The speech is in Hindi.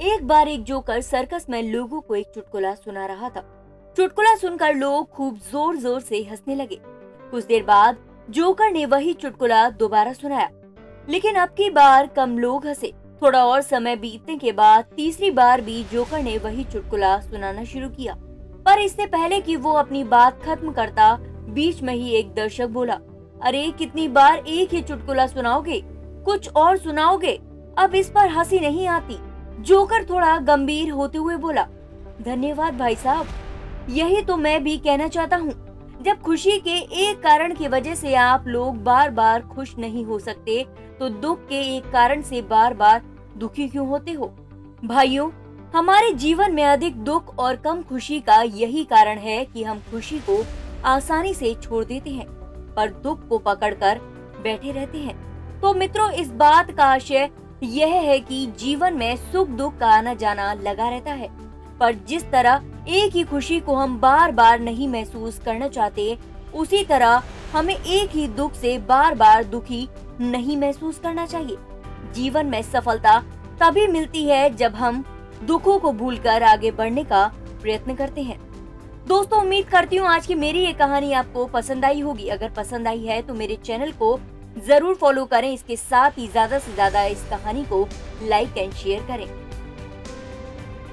एक बार एक जोकर सर्कस में लोगों को एक चुटकुला सुना रहा था। चुटकुला सुनकर लोग खूब ज़ोर ज़ोर से हंसने लगे। कुछ देर बाद जोकर ने वही चुटकुला दोबारा सुनाया। लेकिन अब की बार कम लोग हंसे। थोड़ा और समय बीतने के बाद तीसरी बार भी जोकर ने वही चुटकुला सुनाना शुरू किया। पर इससे पहले कि वो अपनी बात खत्म करता, बीच में ही एक दर्शक बोला, अरे, कितनी बार एक ही चुटकुला सुनाओगे? कुछ और सुनाओगे? अब इस पर हँसी नहीं आती। जोकर थोड़ा गंभीर होते हुए बोला, धन्यवाद भाई साहब। यही तो मैं भी कहना चाहता हूँ। जब खुशी के एक कारण की वजह से आप लोग बार बार खुश नहीं हो सकते तो दुख के एक कारण से बार बार दुखी क्यों होते हो? भाइयों, हमारे जीवन में अधिक दुख और कम खुशी का यही कारण है कि हम खुशी को आसानी से छोड़ देते हैं, पर दुख को पकड़कर बैठे रहते हैं। तो मित्रों, इस बात का आशय यह है कि जीवन में सुख दुख का आना जाना लगा रहता है। पर जिस तरह एक ही खुशी को हम बार बार नहीं महसूस करना चाहते, उसी तरह हमें एक ही दुख से बार बार दुखी नहीं महसूस करना चाहिए। जीवन में सफलता तभी मिलती है जब हम दुखों को भूलकर आगे बढ़ने का प्रयत्न करते हैं। दोस्तों, उम्मीद करती हूँ आज की मेरी ये कहानी आपको पसंद आई होगी। अगर पसंद आई है तो मेरे चैनल को ज़रूर फॉलो करें। इसके साथ ही ज़्यादा से ज़्यादा इस कहानी को लाइक एंड शेयर करें।